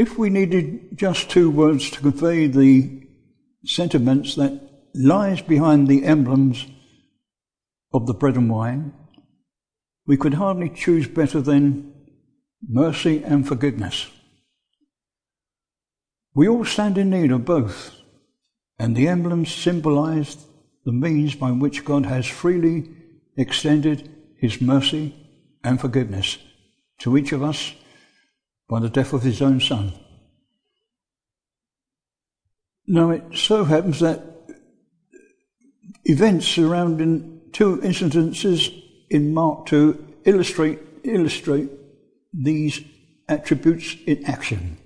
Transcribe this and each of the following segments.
If we needed just two words to convey the sentiments that lies behind the emblems of the bread and wine, we could hardly choose better than mercy and forgiveness. We all stand in need of both, and the emblems symbolize the means by which God has freely extended his mercy and forgiveness to each of us by the death of his own Son. Now it so happens that events surrounding two incidences in Mark 2 illustrate, illustrate these attributes in action.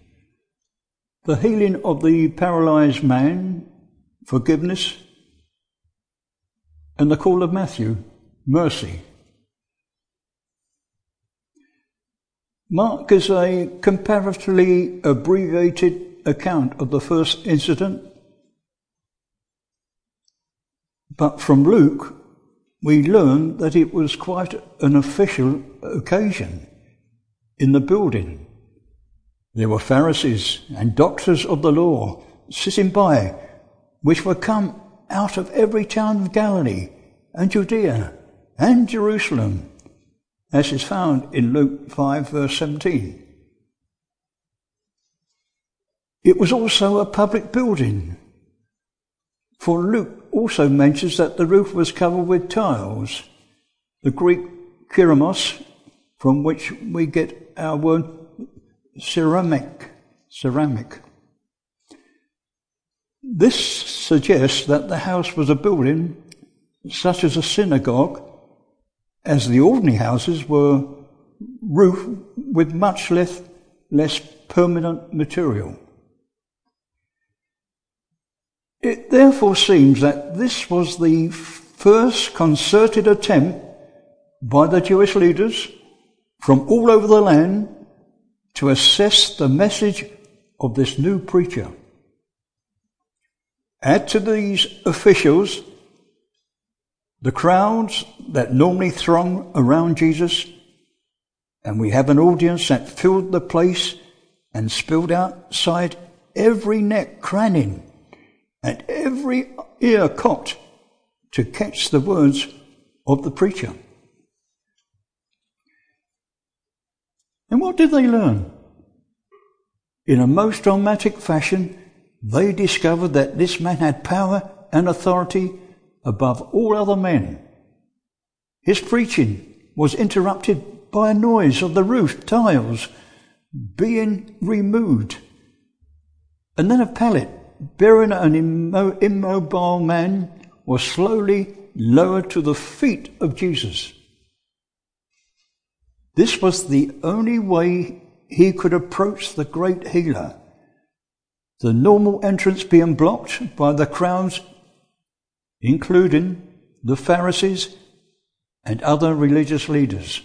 The healing of the paralyzed man, forgiveness, and the call of Matthew, mercy. Mark is a comparatively abbreviated account of the first incident, but from Luke we learn that it was quite an official occasion in the building. There were Pharisees and doctors of the law sitting by, which were come out of every town of Galilee and Judea and Jerusalem, as is found in Luke 5, verse 17. It was also a public building, for Luke also mentions that the roof was covered with tiles, the Greek keramos, from which we get our word ceramic. Ceramic. This suggests that the house was a building such as a synagogue, as the ordinary houses were roofed with much less, less permanent material. It therefore seems that this was the first concerted attempt by the Jewish leaders from all over the land to assess the message of this new preacher. Add to these officials the crowds that normally throng around Jesus, and we have an audience that filled the place and spilled outside every neck craning and every ear cocked to catch the words of the preacher. And what did they learn? In a most dramatic fashion, they discovered that this man had power and authority above all other men. His preaching was interrupted by a noise of the roof tiles being removed. And then a pallet bearing an immo- immobile man was slowly lowered to the feet of Jesus. This was the only way he could approach the great healer. The normal entrance being blocked by the crowds including the Pharisees and other religious leaders.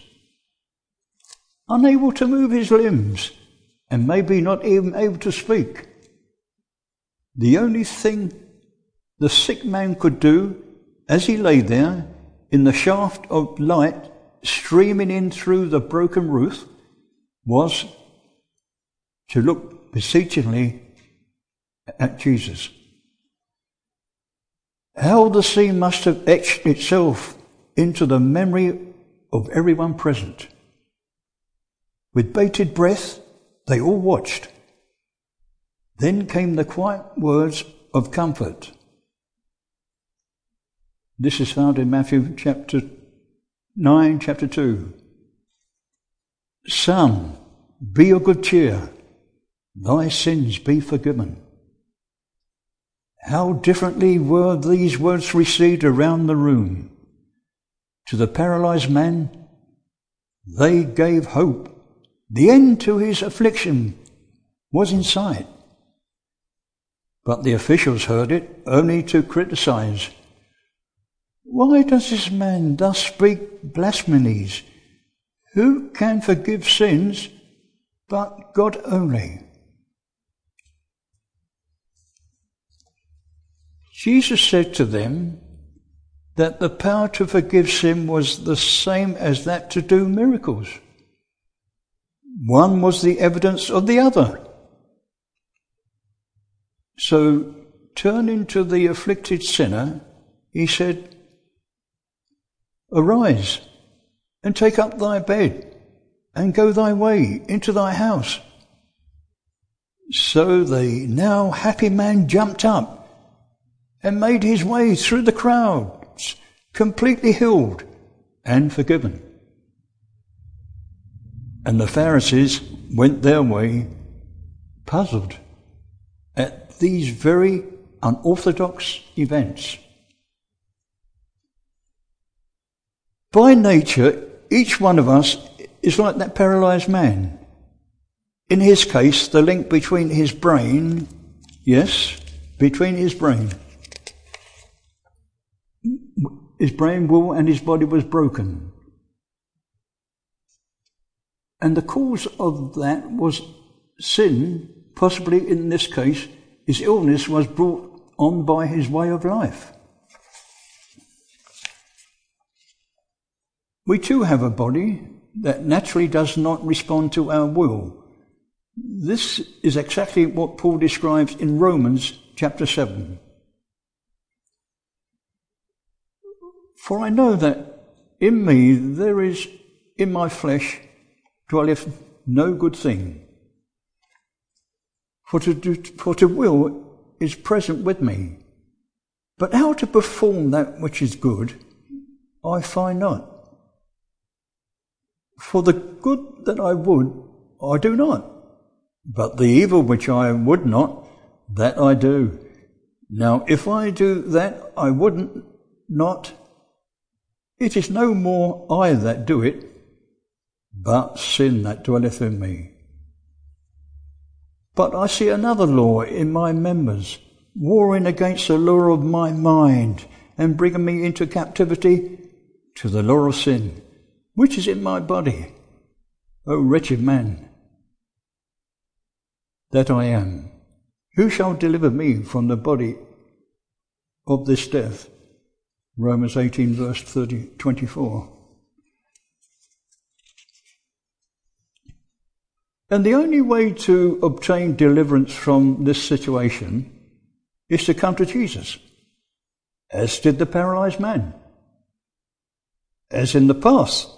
Unable to move his limbs and maybe not even able to speak. The only thing the sick man could do as he lay there in the shaft of light streaming in through the broken roof was to look beseechingly at Jesus. How the scene must have etched itself into the memory of everyone present. With bated breath, they all watched. Then came the quiet words of comfort. This is found in Matthew chapter 9, chapter 2. Son, be of good cheer, thy sins be forgiven. How differently were these words received around the room. To the paralyzed man, they gave hope. The end to his affliction was in sight. But the officials heard it only to criticize. Why does this man thus speak blasphemies? Who can forgive sins but God only? Jesus said to them that the power to forgive sin was the same as that to do miracles. One was the evidence of the other. So, turning to the afflicted sinner, he said, Arise and take up thy bed and go thy way into thy house. So the now happy man jumped up and made his way through the crowds, completely healed and forgiven. And the Pharisees went their way, puzzled at these very unorthodox events. By nature, each one of us is like that paralyzed man. In his case, the link between his brain, yes, between his brain, his brain, will, and his body was broken. And the cause of that was sin, possibly in this case, his illness was brought on by his way of life. We too have a body that naturally does not respond to our will. This is exactly what Paul describes in Romans chapter 7. For I know that in me there is in my flesh dwelleth no good thing. For to, do, for to will is present with me. But how to perform that which is good, I find not. For the good that I would, I do not. But the evil which I would not, that I do. Now, if I do that I wouldn't not, it is no more I that do it, but sin that dwelleth in me. But I see another law in my members, warring against the law of my mind, and bringing me into captivity to the law of sin which is in my body. O wretched man that I am, who shall deliver me from the body of this death? Romans 18, verse 30, 24. And the only way to obtain deliverance from this situation is to come to Jesus, as did the paralyzed man. As in the past,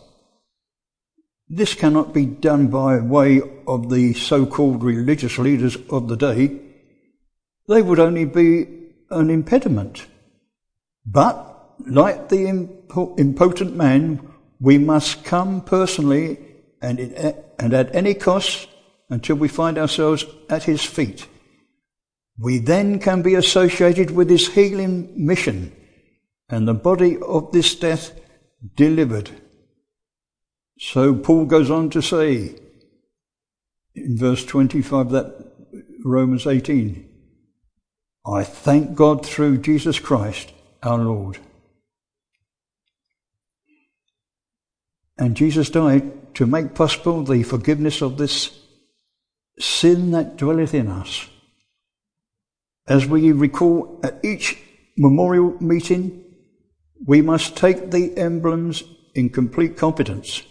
this cannot be done by way of the so-called religious leaders of the day. They would only be an impediment. But, like the impotent man, we must come personally and, and at any cost until we find ourselves at his feet. We then can be associated with his healing mission and the body of this death delivered so Paul goes on to say in verse 25 that Romans 18, I thank God through Jesus Christ our Lord. And Jesus died to make possible the forgiveness of this sin that dwelleth in us. As we recall at each memorial meeting, we must take the emblems in complete confidence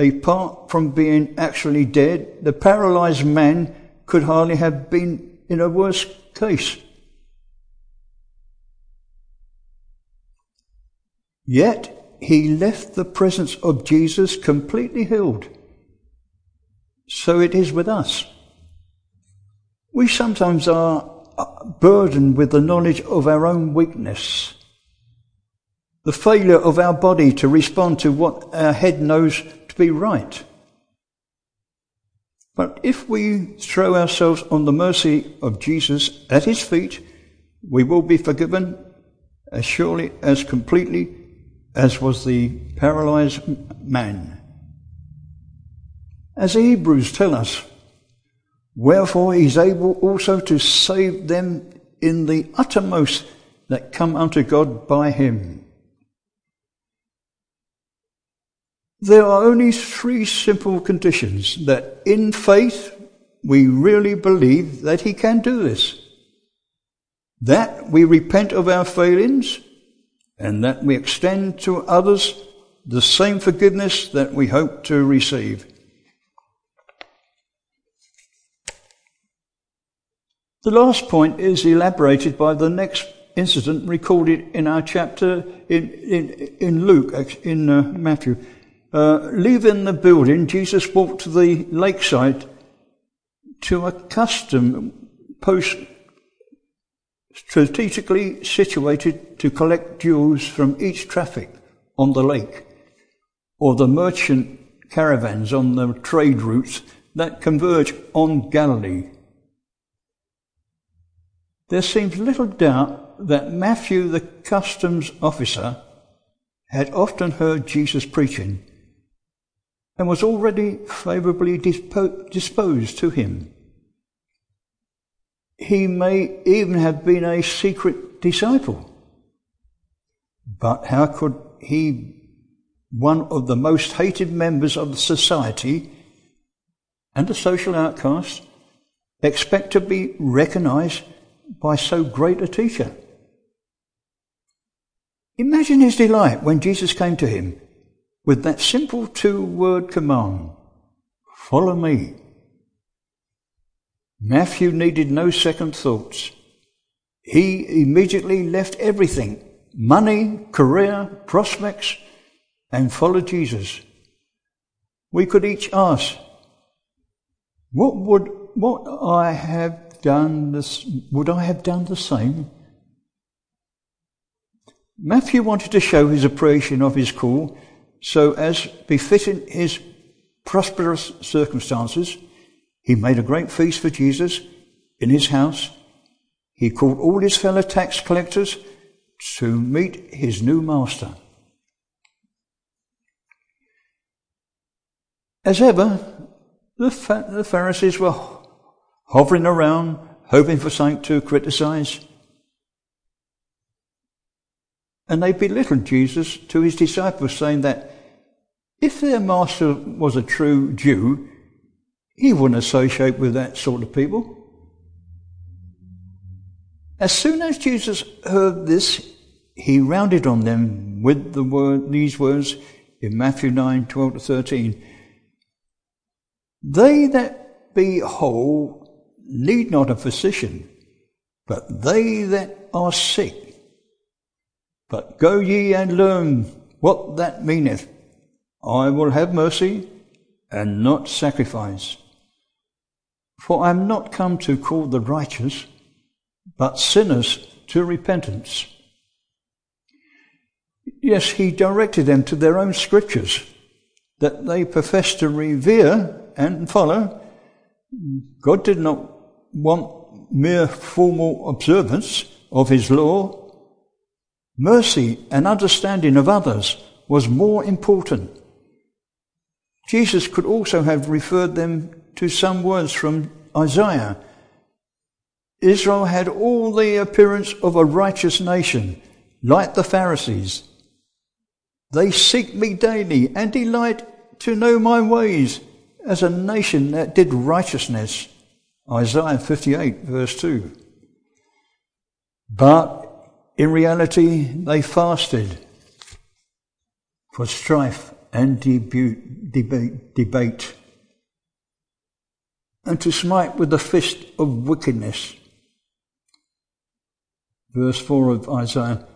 apart from being actually dead, the paralyzed man could hardly have been in a worse case. Yet he left the presence of Jesus completely healed. So it is with us. We sometimes are uh, burdened with the knowledge of our own weakness, the failure of our body to respond to what our head knows to be right. But if we throw ourselves on the mercy of Jesus at his feet, we will be forgiven as surely, as completely as was the paralyzed man. As the Hebrews tell us, wherefore he is able also to save them in the uttermost that come unto God by him. There are only three simple conditions that in faith we really believe that He can do this. That we repent of our failings and that we extend to others the same forgiveness that we hope to receive. The last point is elaborated by the next incident recorded in our chapter in, in, in Luke, in uh, Matthew. Uh, leaving the building, Jesus walked to the lakeside to a custom post strategically situated to collect dues from each traffic on the lake or the merchant caravans on the trade routes that converge on Galilee. There seems little doubt that Matthew, the customs officer, had often heard Jesus preaching and was already favourably disposed to him. He may even have been a secret disciple. But how could he, one of the most hated members of the society and a social outcast, expect to be recognized by so great a teacher? Imagine his delight when Jesus came to him with that simple two word command follow me. Matthew needed no second thoughts. He immediately left everything money, career, prospects and followed Jesus. We could each ask, what would what I have done this would I have done the same? Matthew wanted to show his appreciation of his call so as befitting his prosperous circumstances, he made a great feast for Jesus in his house. He called all his fellow tax collectors to meet his new master. As ever, the, Pharisees were hovering around, hoping for something to criticize. And they belittled Jesus to his disciples, saying that if their master was a true Jew, he wouldn't associate with that sort of people. As soon as Jesus heard this, he rounded on them with the word, these words in Matthew 9, 12 to 13. They that be whole need not a physician, but they that are sick. But go ye and learn what that meaneth. I will have mercy and not sacrifice. For I am not come to call the righteous, but sinners to repentance. Yes, he directed them to their own scriptures that they profess to revere and follow. God did not want mere formal observance of his law Mercy and understanding of others was more important. Jesus could also have referred them to some words from Isaiah. Israel had all the appearance of a righteous nation, like the Pharisees. They seek me daily and delight to know my ways as a nation that did righteousness. Isaiah 58 verse 2. But in reality, they fasted for strife and debate, debate, and to smite with the fist of wickedness. Verse 4 of Isaiah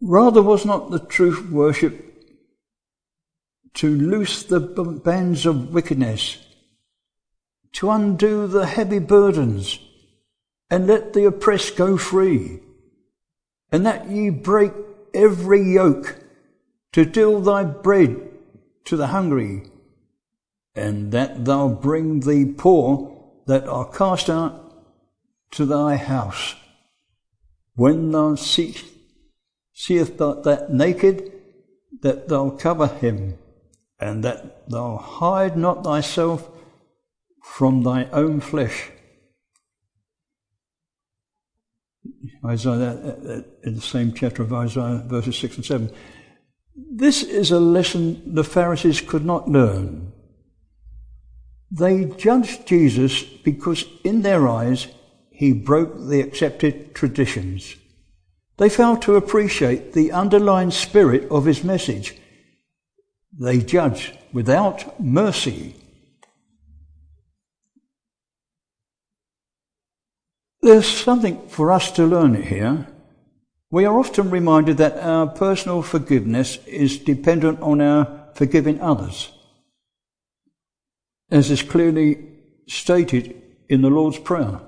Rather was not the truth worship to loose the bands of wickedness, to undo the heavy burdens, and let the oppressed go free and that ye break every yoke to deal thy bread to the hungry, and that thou bring the poor that are cast out to thy house. When thou see, seest that naked, that thou cover him, and that thou hide not thyself from thy own flesh. Isaiah, uh, uh, in the same chapter of Isaiah, verses 6 and 7. This is a lesson the Pharisees could not learn. They judged Jesus because in their eyes he broke the accepted traditions. They failed to appreciate the underlying spirit of his message. They judged without mercy There's something for us to learn here. We are often reminded that our personal forgiveness is dependent on our forgiving others, as is clearly stated in the Lord's Prayer.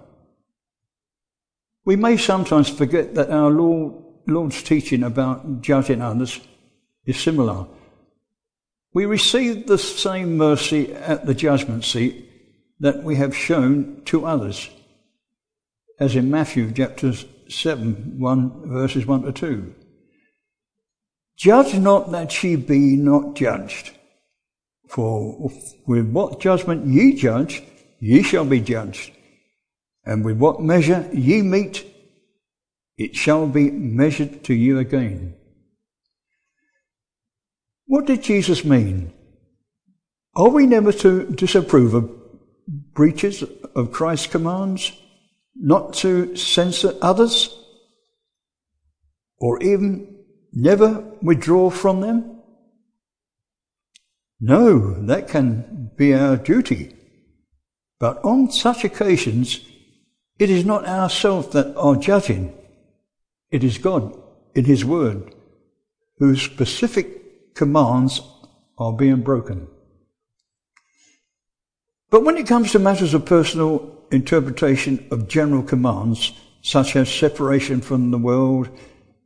We may sometimes forget that our Lord, Lord's teaching about judging others is similar. We receive the same mercy at the judgment seat that we have shown to others, as in Matthew chapter 7, 1, verses 1 to 2. Judge not that ye be not judged. For with what judgment ye judge, ye shall be judged. And with what measure ye meet, it shall be measured to you again. What did Jesus mean? Are we never to disapprove of breaches of Christ's commands? Not to censor others? Or even never withdraw from them? No, that can be our duty. But on such occasions, it is not ourselves that are judging. It is God in His Word whose specific commands are being broken. But when it comes to matters of personal interpretation of general commands, such as separation from the world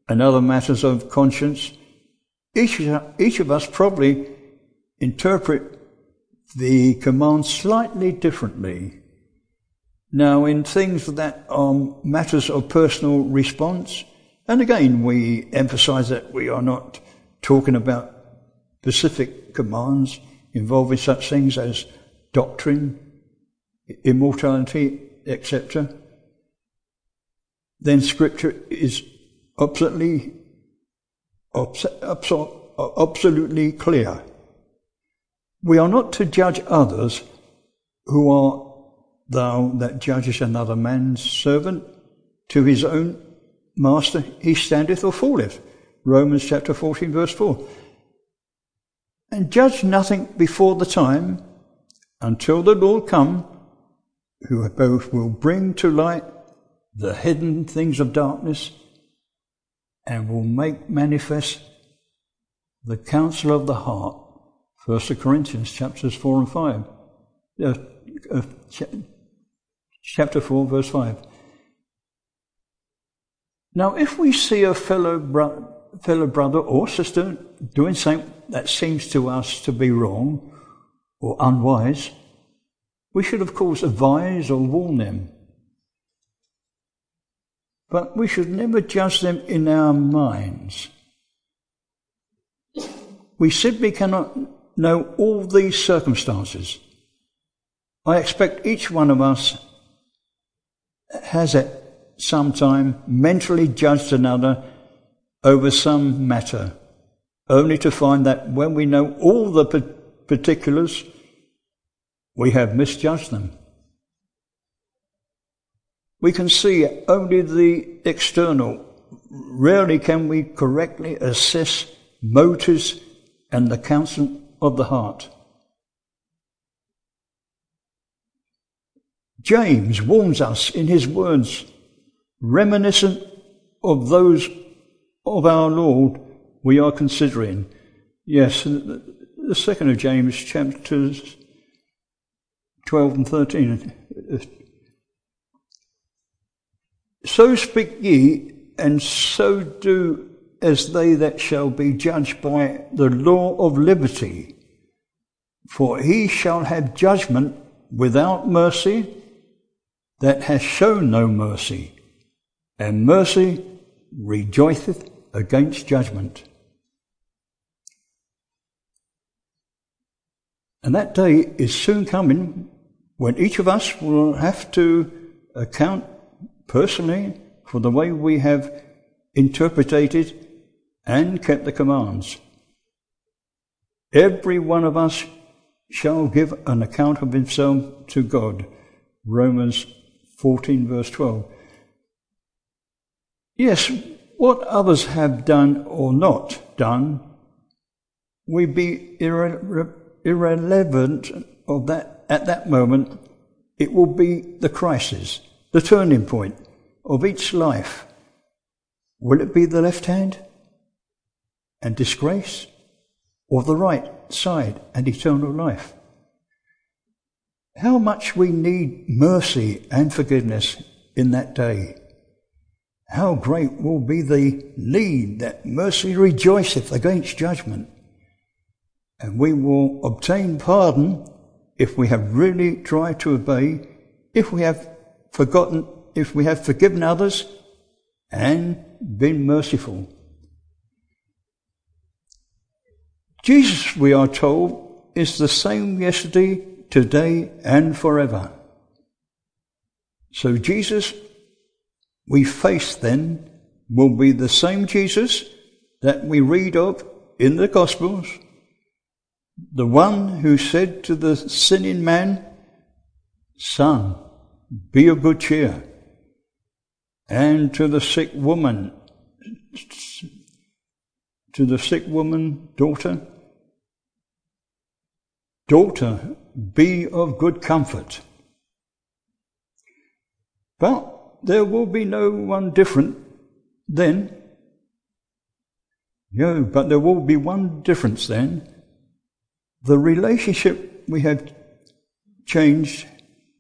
and other matters of conscience, each, each of us probably interpret the command slightly differently. Now, in things that are matters of personal response, and again, we emphasize that we are not talking about specific commands involving such things as doctrine, immortality, etc. Then Scripture is absolutely, absolutely clear. We are not to judge others who are thou that judgest another man's servant to his own master, he standeth or falleth. Romans chapter 14, verse 4. And judge nothing before the time until the Lord come, who both will bring to light the hidden things of darkness and will make manifest the counsel of the heart. First Corinthians chapters 4 and 5. Uh, uh, chapter 4, verse 5. Now, if we see a fellow, bro- fellow brother or sister doing something that seems to us to be wrong or unwise, we should, of course, advise or warn them. But we should never judge them in our minds. We simply cannot know all these circumstances. I expect each one of us has at some time mentally judged another over some matter, only to find that when we know all the particulars, we have misjudged them. We can see only the external. Rarely can we correctly assess motives and the counsel of the heart. James warns us in his words, reminiscent of those of our Lord we are considering. Yes, the second of James, chapters 12 and 13. So speak ye, and so do as they that shall be judged by the law of liberty. For he shall have judgment without mercy that hath shown no mercy, and mercy rejoiceth against judgment. And that day is soon coming when each of us will have to account personally for the way we have interpreted and kept the commands. Every one of us shall give an account of himself to God. Romans 14, verse 12. Yes, what others have done or not done will be irre- irrelevant of that at that moment. It will be the crisis, the turning point. of each life, will it be the left hand and disgrace, or the right side and eternal life? How much we need mercy and forgiveness in that day. How great will be the need that mercy rejoiceth against judgment. And we will obtain pardon if we have really tried to obey, if we have forgotten, if we have forgiven others and been merciful. Jesus, we are told, is the same yesterday, today, and forever. So Jesus, we face then, will be the same Jesus that we read of in the Gospels, the one who said to the sinning man, Son, be of good cheer, and to the sick woman, to the sick woman, daughter, daughter, be of good comfort. But there will be no one different then. No, but there will be one difference then. The relationship we have changed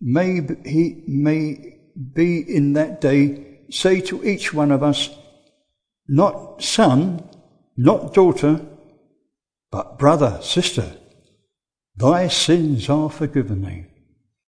may he may be in that day say to each one of us, not son, not daughter, but brother, sister, thy sins are forgiven thee.